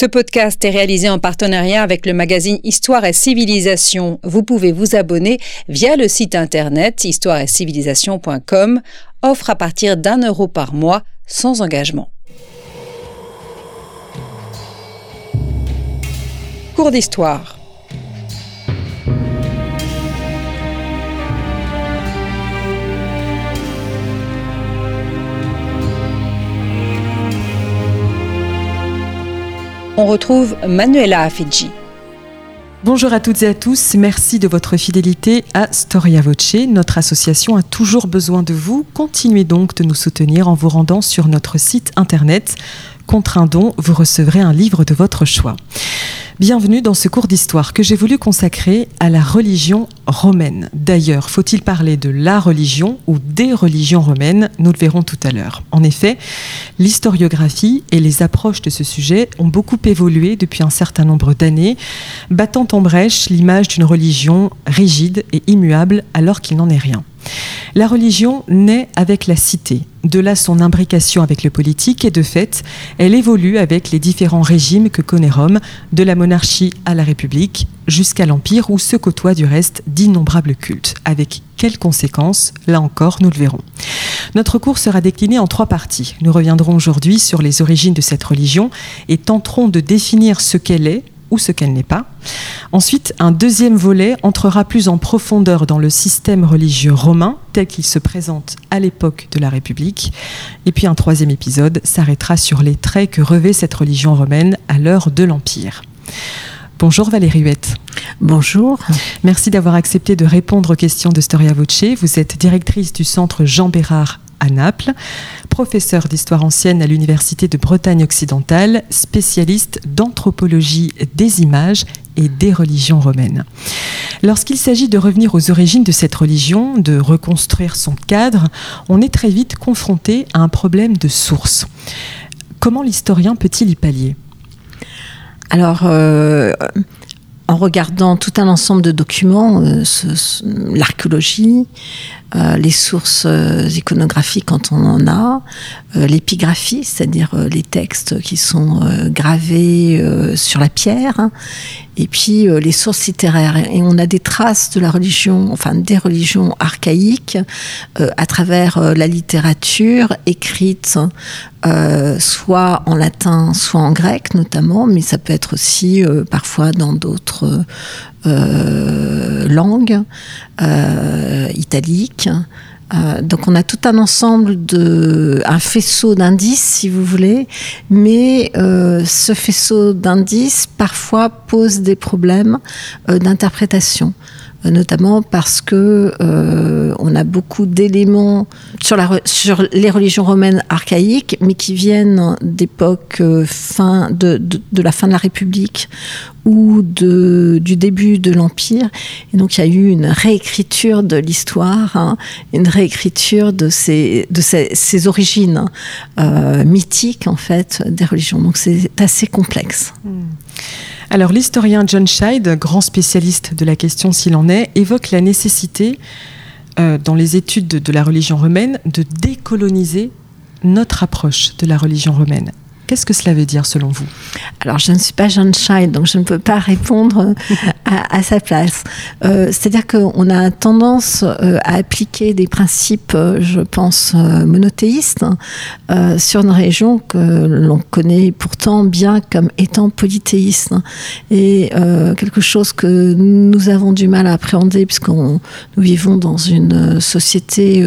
Ce podcast est réalisé en partenariat avec le magazine Histoire et Civilisation. Vous pouvez vous abonner via le site internet histoireetcivilisation.com, offre à partir d'un euro par mois sans engagement. Cours d'histoire. On retrouve Manuela Afidji. Bonjour à toutes et à tous, merci de votre fidélité à Storia Voce. Notre association a toujours besoin de vous. Continuez donc de nous soutenir en vous rendant sur notre site internet. Contre un don, vous recevrez un livre de votre choix. Bienvenue dans ce cours d'histoire que j'ai voulu consacrer à la religion romaine. D'ailleurs, faut-il parler de la religion ou des religions romaines? Nous le verrons tout à l'heure. En effet, l'historiographie et les approches de ce sujet ont beaucoup évolué depuis un certain nombre d'années, battant en brèche l'image d'une religion rigide et immuable alors qu'il n'en est rien. La religion naît avec la cité, de là son imbrication avec le politique et de fait, elle évolue avec les différents régimes que connaît Rome, de la monarchie à la République, jusqu'à l'Empire où se côtoient du reste d'innombrables cultes. Avec quelles conséquences? Là encore, nous le verrons. Notre cours sera décliné en trois parties. Nous reviendrons aujourd'hui sur les origines de cette religion et tenterons de définir ce qu'elle est, ou ce qu'elle n'est pas. Ensuite, un deuxième volet entrera plus en profondeur dans le système religieux romain tel qu'il se présente à l'époque de la République. Et puis un troisième épisode s'arrêtera sur les traits que revêt cette religion romaine à l'heure de l'Empire. Bonjour Valérie Huette. Bonjour. Merci d'avoir accepté de répondre aux questions de Storia Voce. Vous êtes directrice du centre Jean Bérard à Naples, professeur d'histoire ancienne à l'Université de Bretagne occidentale, spécialiste d'anthropologie des images et des religions romaines. Lorsqu'il s'agit de revenir aux origines de cette religion, de reconstruire son cadre, on est très vite confronté à un problème de source. Comment l'historien peut-il y pallier? Alors, euh, en regardant tout un ensemble de documents, euh, l'archéologie, euh, les sources euh, iconographiques quand on en a, l'épigraphie, c'est-à-dire les textes qui sont gravés sur la pierre, hein, et puis les sources littéraires. Et on a des traces de la religion, enfin des religions archaïques, à travers la littérature écrite soit en latin, soit en grec notamment, mais ça peut être aussi parfois dans d'autres euh, langues euh, italiques. Euh, donc on a tout un ensemble de un faisceau d'indices si vous voulez, mais ce faisceau d'indices parfois pose des problèmes d'interprétation notamment parce que euh, on a beaucoup d'éléments sur, les religions romaines archaïques, mais qui viennent d'époque euh, fin de, la fin de la République ou du début de l'Empire. Et donc il y a eu une réécriture de l'histoire, hein, une réécriture de ces, origines euh, mythiques en fait des religions. Donc c'est assez complexe. Hmm. Alors l'historien John Scheid, grand spécialiste de la question s'il en est, évoque la nécessité euh, dans les études de la religion romaine de décoloniser notre approche de la religion romaine. Qu'est-ce que cela veut dire selon vous? Alors, je ne suis pas Jeanne Scheid, donc je ne peux pas répondre à, sa place. Euh, c'est-à-dire qu'on a tendance euh, à appliquer des principes, euh, je pense, monothéistes sur une région que l'on connaît pourtant bien comme étant polythéiste. Et quelque chose que nous avons du mal à appréhender puisque nous vivons dans une société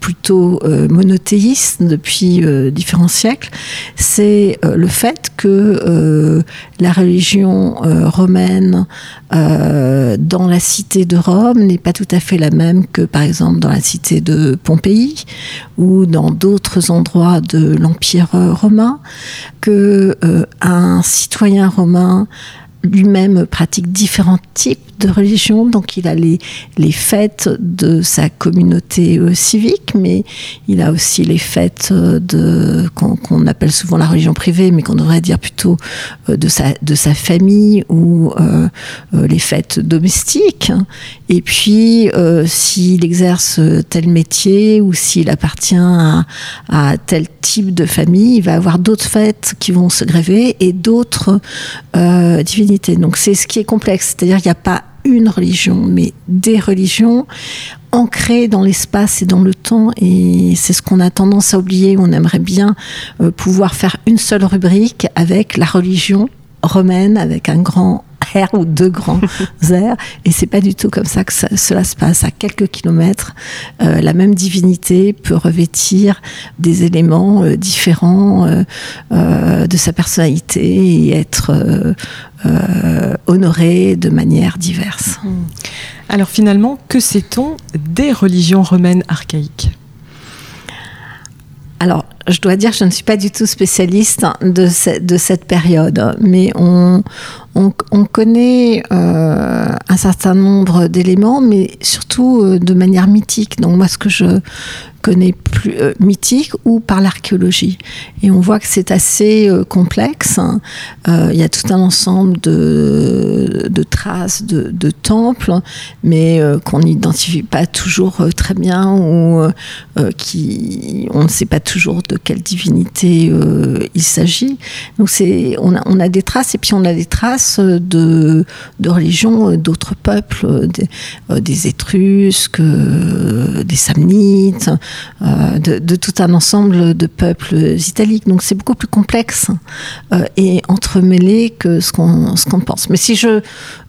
plutôt euh, monothéiste depuis euh, différents siècles, c'est euh, le fait que la religion romaine dans la cité de Rome n'est pas tout à fait la même que par exemple dans la cité de Pompéi ou dans d'autres endroits de l'Empire romain, que un citoyen romain lui-même pratique différents types de religion. Donc il a les, les fêtes de sa communauté euh, civique, mais il a aussi les fêtes de qu'on appelle souvent la religion privée, mais qu'on devrait dire plutôt de sa de sa famille ou les fêtes domestiques. Et puis s'il exerce tel métier ou s'il appartient à, tel type de famille, il va avoir d'autres fêtes qui vont se gréver et d'autres euh, divinités. Donc c'est ce qui est complexe, c'est-à-dire qu'il n'y a pas une religion, mais des religions ancrées dans l'espace et dans le temps. Et c'est ce qu'on a tendance à oublier. On aimerait bien euh, pouvoir faire une seule rubrique avec la religion romaine, avec un grand R ou deux grands airs. Et c'est pas du tout comme ça que cela se passe. À quelques kilomètres, euh, la même divinité peut revêtir des éléments euh, différents euh, de sa personnalité et être honoré de manière diverse. Hmm. Alors finalement, que sait-on des religions romaines archaïques? Alors, je dois dire que je ne suis pas du tout spécialiste de, de cette période, mais on, on, connaît euh, un certain nombre d'éléments, mais surtout euh, de manière mythique. Donc moi, ce que je connais plus euh, mythique ou par l'archéologie. Et on voit que c'est assez complexe. Hein. Il y a tout un ensemble de, traces de, temples, mais qu'on n'identifie pas toujours très bien ou qui on ne sait pas toujours de quelle divinité il s'agit. Donc c'est on a des traces et puis on a des traces de, de religions d'autres peuples, euh, des, euh, des, Étrusques, euh, des Samnites, de, tout un ensemble de peuples italiques. Donc c'est beaucoup plus complexe et entremêlé que ce qu'on qu'on pense. Mais si je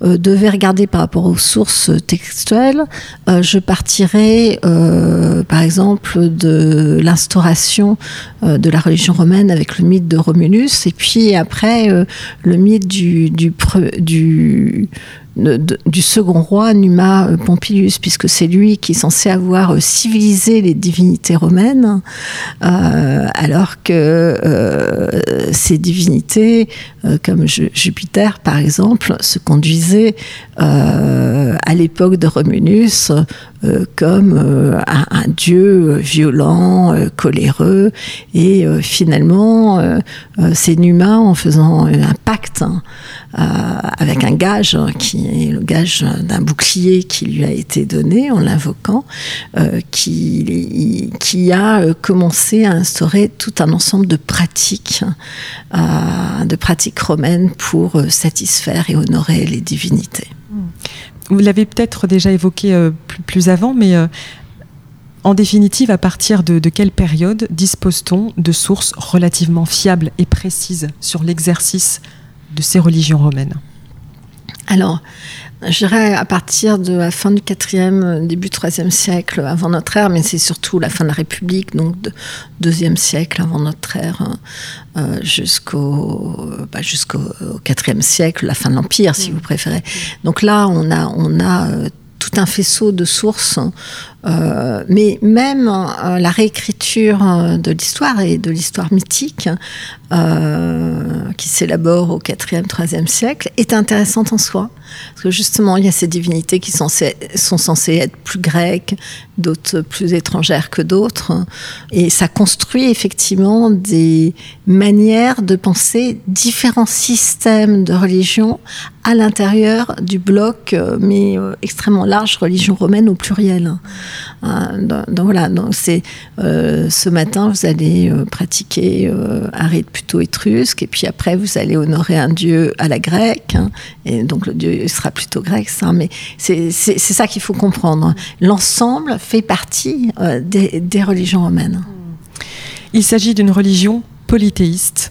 devais regarder par rapport aux sources textuelles, je partirais par exemple de l'instauration de la religion romaine avec le mythe de Romulus et puis après le mythe du, du, du second roi Numa euh, Pompilius, puisque c'est lui qui est censé avoir euh, civilisé les divinités romaines, euh, alors que ces divinités, comme Jupiter par exemple, se conduisaient à l'époque de Romulus comme un, dieu violent, coléreux, et finalement c'est Numa en faisant un pacte hein, avec un gage qui le gage d'un bouclier qui lui a été donné en l'invoquant, euh, qui, a euh, commencé à instaurer tout un ensemble de pratiques, euh, de pratiques romaines pour satisfaire et honorer les divinités. Vous l'avez peut-être déjà évoqué plus, avant, mais en définitive, à partir de quelle période dispose-t-on de sources relativement fiables et précises sur l'exercice de ces religions romaines? Alors, je dirais à partir de la fin du 4e, début 3e siècle avant notre ère, mais c'est surtout la fin de la République, donc de 2e siècle avant notre ère, euh, jusqu'au bah, jusqu'au 4e siècle, la fin de l'Empire, si mmh. vous préférez. Donc là, on a, on a euh, tout un faisceau de sources euh, mais même euh, la réécriture euh, de l'histoire et de l'histoire mythique qui s'élabore au 4e, 3e siècle est intéressante en soi. Parce que justement, il y a ces divinités qui sont, sont censées être plus grecques, d'autres plus étrangères que d'autres. Et ça construit effectivement des manières de penser différents systèmes de religion à l'intérieur du bloc, mais extrêmement large, religion romaine au pluriel. Euh, donc, voilà, donc c'est euh, ce matin vous allez euh, pratiquer un rite plutôt étrusque et puis après vous allez honorer un dieu à la grecque hein, et donc le dieu sera plutôt grec. Mais c'est ça qu'il faut comprendre. L'ensemble fait partie des, religions romaines. Il s'agit d'une religion polythéiste.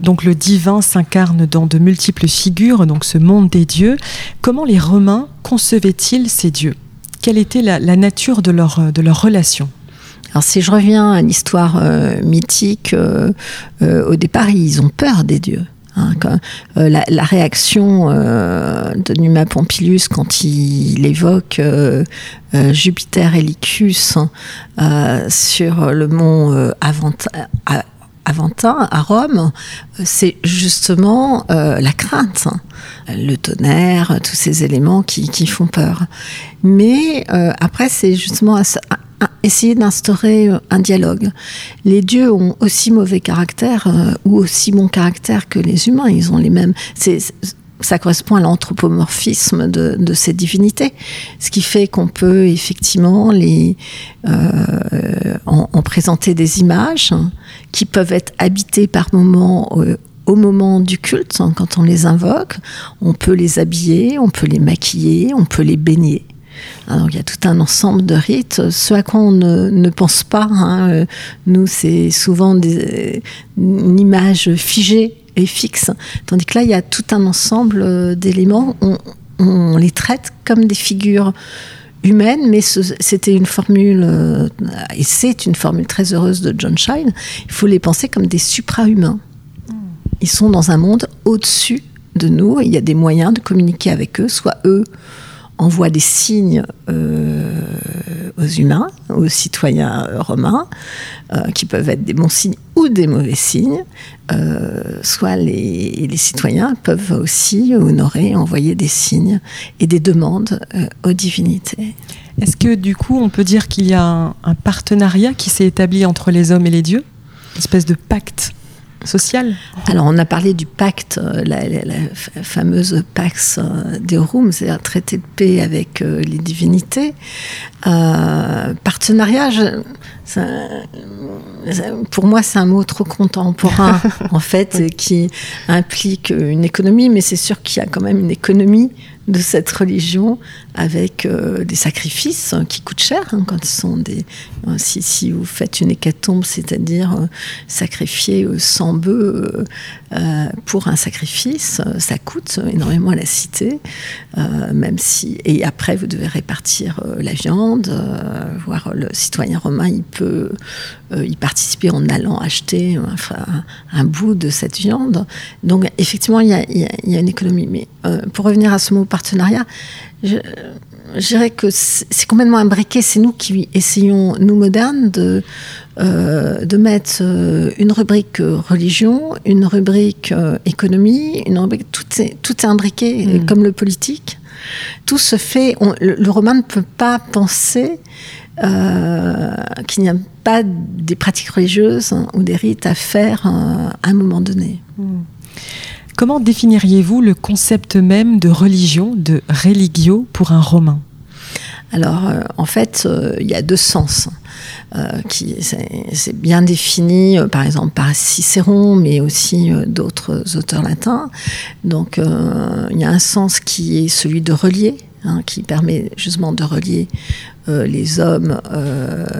donc le divin s'incarne dans de multiples figures, donc ce monde des dieux. Comment les Romains concevaient-ils ces dieux? Quelle était la, nature de leur, de leur relation? Alors si je reviens à l'histoire euh, mythique, euh, euh, au départ ils ont peur des dieux. Hein, la, réaction de Numa Pompilius quand il évoque Jupiter et Lycus hein, sur le mont Aventin, à Rome, c'est justement la crainte, le tonnerre, tous ces éléments qui, qui font peur. Mais après, c'est justement essayer d'instaurer un dialogue. Les dieux ont aussi mauvais caractère ou aussi bon caractère que les humains. Ils ont les mêmes ça correspond à l'anthropomorphisme de, de, ces divinités, ce qui fait qu'on peut effectivement les euh, en, présenter des images qui peuvent être habitées par moments euh, au moment du culte, hein, quand on les invoque, on peut les habiller, on peut les maquiller, on peut les baigner. Alors, il y a tout un ensemble de rites, ce à quoi on ne, ne pense pas. Hein. Euh, nous, c'est souvent des, une image figée et fixe. Tandis que là, il y a tout un ensemble euh, d'éléments. On, les traite comme des figures humaines, mais c'était une formule, euh, et c'est une formule très heureuse de John Shine, il faut les penser comme des supra-humains. Ils sont dans un monde au-dessus de nous, et il y a des moyens de communiquer avec eux, soit eux envoie des signes euh, aux humains, aux citoyens romains, euh, qui peuvent être des bons signes ou des mauvais signes, euh, soit les, citoyens peuvent aussi honorer, envoyer des signes et des demandes aux divinités. Est-ce que du coup on peut dire qu'il y a un, un partenariat qui s'est établi entre les hommes et les dieux? Une espèce de pacte Alors, on a parlé du pacte, euh, la, fameuse Pax euh, Deorum, c'est un traité de paix avec euh, les divinités. partenariat, pour moi, c'est un mot trop contemporain, en fait, qui implique une économie, mais c'est sûr qu'il y a quand même une économie de cette religion avec euh, des sacrifices hein, qui coûtent cher hein, quand sont des euh, si, vous faites une hécatombe c'est-à-dire euh, sacrifier 100 bœufs pour un sacrifice ça coûte énormément à la cité même si et après vous devez répartir la viande voir le citoyen romain il peut y participer en allant acheter un, bout de cette viande. Donc effectivement il y a une économie. Mais pour revenir à ce mot partenariat je, dirais que c'est complètement imbriqué. C'est nous qui essayons, nous modernes, de, euh, de mettre euh, une rubrique religion, une rubrique euh, économie, une rubrique, tout, est, tout est imbriqué, mm. comme le politique. Tout se fait. le, romain ne peut pas penser qu'il n'y a pas des pratiques religieuses hein, ou des rites à faire à un moment donné. Mm. Comment définiriez-vous le concept même de religion, de religio pour un romain? Alors, euh, en fait, euh, il y a deux sens. Euh, qui c'est bien défini, par exemple par Cicéron, mais aussi d'autres auteurs latins. Donc, il y a un sens qui est celui de relier, hein, qui permet justement de relier les hommes,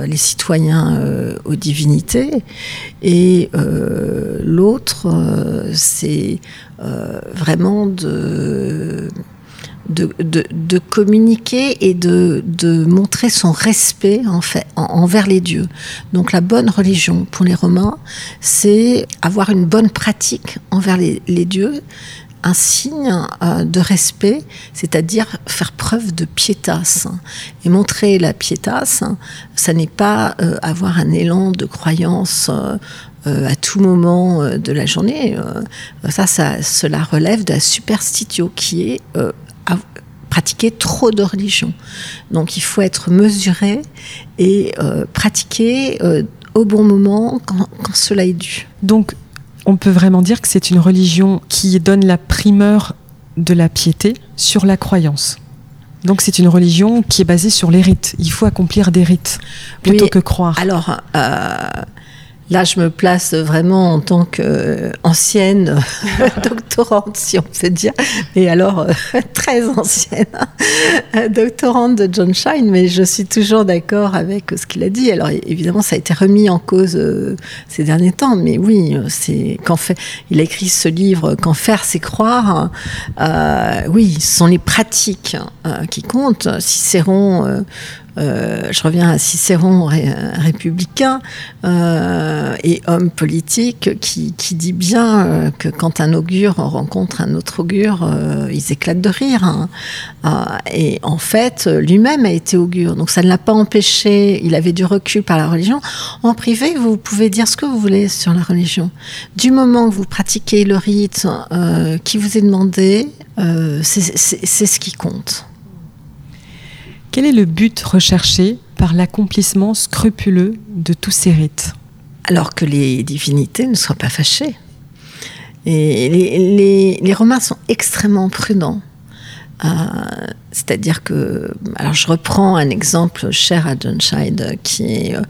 les citoyens aux divinités. Et l'autre, c'est vraiment de communiquer et de, montrer son respect envers les dieux. Donc la bonne religion pour les Romains, c'est avoir une bonne pratique envers les, dieux, un signe euh, de respect, c'est-à-dire faire preuve de piétas. Et montrer la piétas, ça n'est pas euh, avoir un élan de croyance. Euh, à tout moment de la journée, ça, ça, cela relève de la superstitio, qui est pratiquer trop de religion. Donc il faut être mesuré et pratiquer au bon moment quand, cela est dû. Donc on peut vraiment dire que c'est une religion qui donne la primeur de la piété sur la croyance. Donc c'est une religion qui est basée sur les rites. Il faut accomplir des rites plutôt que croire. Alors, euh, Là, je me place vraiment en tant qu'ancienne doctorante, si on peut dire, et alors euh, très ancienne doctorante de John Shine, mais je suis toujours d'accord avec ce qu'il a dit. Alors évidemment, ça a été remis en cause euh, ces derniers temps, mais oui, c'est quand fait, il a écrit ce livre, Quand faire, c'est croire. Euh, oui, ce sont les pratiques qui comptent. Cicéron je reviens à Cicéron, républicain et homme politique, qui, dit bien que quand un augure rencontre un autre augure, ils éclatent de rire. Hein. et en fait, lui-même a été augure, donc ça ne l'a pas empêché. Il avait du recul par la religion. En privé, vous pouvez dire ce que vous voulez sur la religion. Du moment que vous pratiquez le rite qui vous est demandé, c'est ce qui compte. Quel est le but recherché par l'accomplissement scrupuleux de tous ces rites Alors que les divinités ne soient pas fâchées. Les, Romains sont extrêmement prudents. Euh, c'est-à-dire que, alors je reprends un exemple cher à John qui est euh,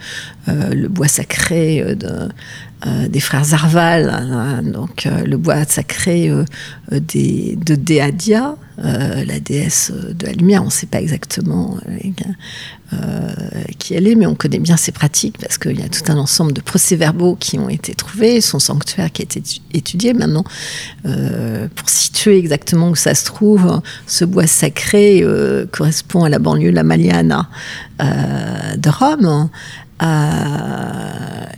euh, le bois sacré de, des frères Zarval, hein, donc le bois sacré des, de Deadia, la déesse de la lumière. On ne sait pas exactement euh, qui elle est, mais on connaît bien ses pratiques parce qu'il y a tout un ensemble de procès-verbaux qui ont été trouvés, son sanctuaire qui a été étudié maintenant. Euh, pour situer exactement où ça se trouve, ce bois sacré euh, correspond à la banlieue La Maliana de Rome.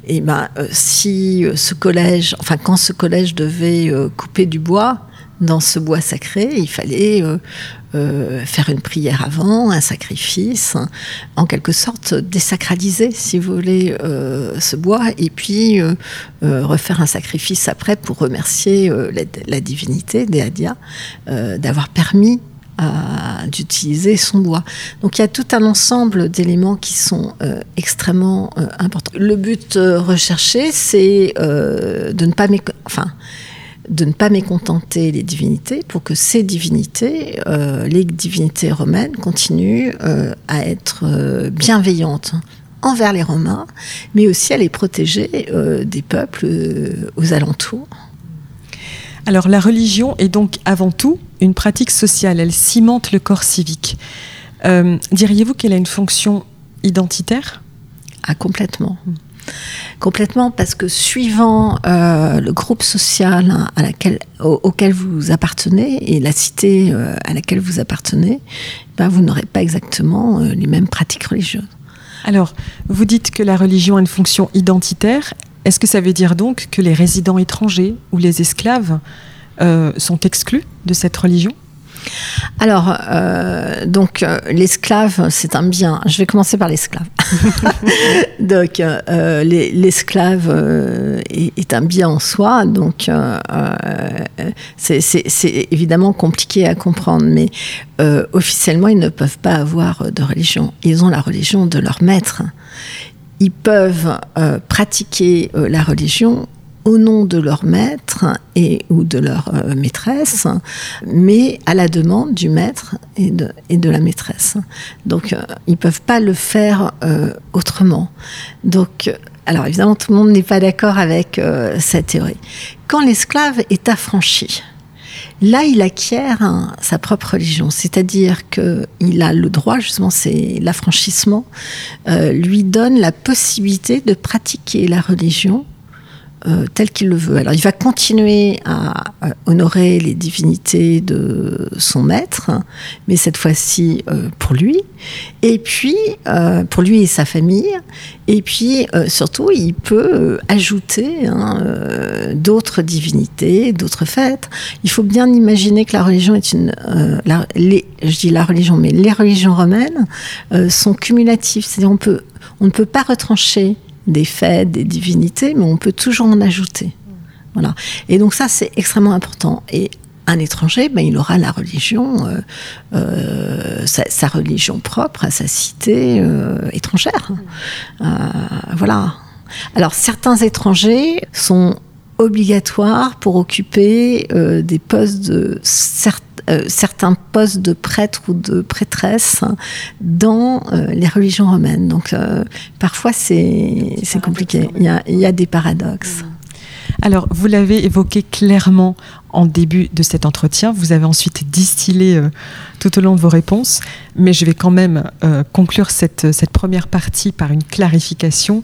et ben, si ce collège, enfin quand ce collège devait couper du bois, dans ce bois sacré, il fallait euh, euh, faire une prière avant, un sacrifice, en quelque sorte désacraliser, si vous voulez, euh, ce bois, et puis refaire un sacrifice après pour remercier la, divinité, Deadia, d'avoir permis d'utiliser son bois. Donc il y a tout un ensemble d'éléments qui sont extrêmement importants. Le but recherché, c'est de ne pas... Enfin, de ne pas mécontenter les divinités pour que ces divinités, euh, les divinités romaines, continuent euh, à être euh, bienveillantes envers les Romains, mais aussi à les protéger des peuples aux alentours. Alors la religion est donc avant tout une pratique sociale, elle cimente le corps civique. Diriez-vous qu'elle a une fonction identitaire? Ah complètement. Complètement, parce que suivant euh, le groupe social à laquelle, auquel vous appartenez et la cité euh, à laquelle vous appartenez, ben, vous n'aurez pas exactement euh, les mêmes pratiques religieuses. Alors, vous dites que la religion a une fonction identitaire. Est-ce que ça veut dire donc que les résidents étrangers ou les esclaves sont exclus de cette religion alors, euh, donc, euh, l'esclave, c'est un bien. Je vais commencer par l'esclave. donc, euh, l'esclave est, un bien en soi. Donc, c'est évidemment compliqué à comprendre. Mais officiellement, ils ne peuvent pas avoir de religion. Ils ont la religion de leur maître. Ils peuvent pratiquer la religion au nom de leur maître et ou de leur euh, maîtresse, mais à la demande du maître et de, et de la maîtresse. Donc, euh, ils peuvent pas le faire euh, autrement. Donc, alors évidemment, tout le monde n'est pas d'accord avec cette théorie. Quand l'esclave est affranchi, là, il acquiert sa propre religion, c'est-à-dire qu'il a le droit, justement, c'est l'affranchissement, lui donne la possibilité de pratiquer la religion euh, tel qu'il le veut. Alors il va continuer à, honorer les divinités de son maître, mais cette fois-ci euh, pour lui, et puis euh, pour lui et sa famille, et puis surtout il peut ajouter hein, d'autres divinités, d'autres fêtes. Il faut bien imaginer que la religion est une, je dis la religion, mais les religions romaines sont cumulatives, c'est-à-dire on ne peut pas retrancher des fêtes, des divinités, mais on peut toujours en ajouter. Voilà. Et donc ça, c'est extrêmement important. Et un étranger, ben, il aura la religion, euh, euh, sa, religion propre à sa cité euh, étrangère. voilà. Alors certains étrangers sont obligatoires pour occuper des postes de certains euh, certains postes de prêtres ou de prêtresses dans euh, les religions romaines. Donc euh, parfois c'est compliqué, il y, a, il y, a, des paradoxes. Alors, vous l'avez évoqué clairement en début de cet entretien, vous avez ensuite distillé tout au long de vos réponses, mais je vais quand même conclure cette, cette, première partie par une clarification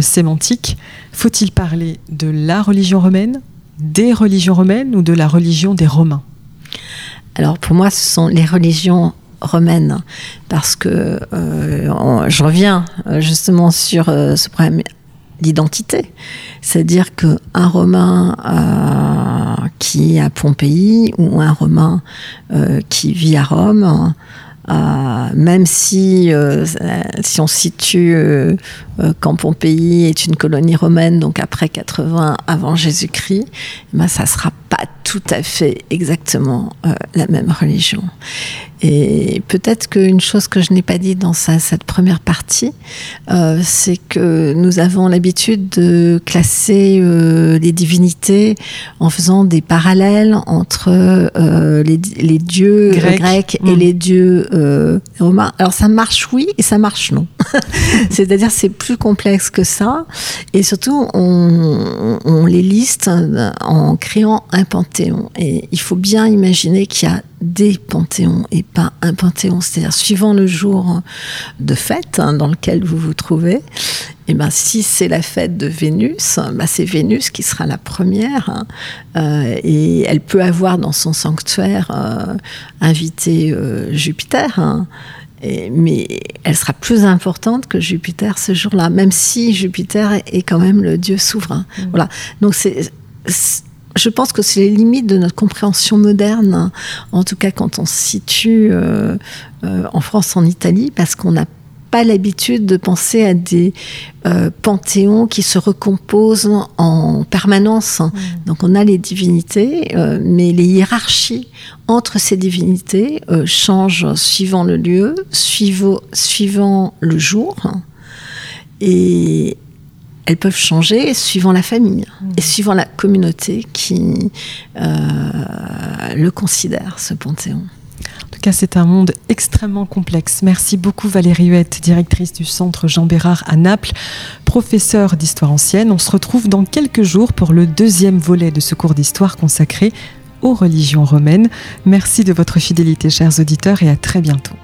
sémantique. Faut-il parler de la religion romaine, des religions romaines ou de la religion des Romains? Alors pour moi, ce sont les religions romaine, parce que je reviens justement sur ce problème d'identité. C'est-à-dire qu'un Romain qui est à Pompéi ou un Romain qui vit à Rome, même si, si on situe quand Pompéi est une colonie romaine, donc après 80 avant Jésus-Christ, ben ça sera pas tout à fait exactement euh, la même religion. Et peut-être qu'une chose que je n'ai pas dit dans cette première partie, euh, c'est que nous avons l'habitude de classer euh, les divinités en faisant des parallèles entre les, dieux grecs et mm. les dieux romains. Alors ça marche oui et ça marche non. C'est-à-dire c'est plus complexe que ça. Et surtout, on, on les liste en créant un panthéon et il faut bien imaginer qu'il y a des panthéons et pas un panthéon. C'est-à-dire, suivant le jour de fête hein, dans lequel vous vous trouvez, et eh ben, si c'est la fête de Vénus, ben, c'est Vénus qui sera la première. Hein. Euh, et elle peut avoir dans son sanctuaire euh, invité euh, Jupiter. Hein. mais elle sera plus importante que Jupiter ce jour-là, même si Jupiter est quand même le dieu souverain. Mmh. Voilà. Donc c'est je pense que c'est les limites de notre compréhension moderne, en tout cas quand on se situe euh, euh, en France, en Italie, parce qu'on n'a pas l'habitude de penser à des euh, panthéons qui se recomposent en permanence. Mmh. Donc on a les divinités, mais les hiérarchies entre ces divinités changent suivant le lieu, suivant, suivant le jour. Et elles peuvent changer suivant la famille mmh. et suivant la communauté qui euh, le considère, ce panthéon. En tout cas, c'est un monde extrêmement complexe. Merci beaucoup Valérie Huette, directrice du Centre Jean Bérard à Naples, professeure d'histoire ancienne. On se retrouve dans quelques jours pour le deuxième volet de ce cours d'histoire consacré aux religions romaines. Merci de votre fidélité, chers auditeurs, et à très bientôt.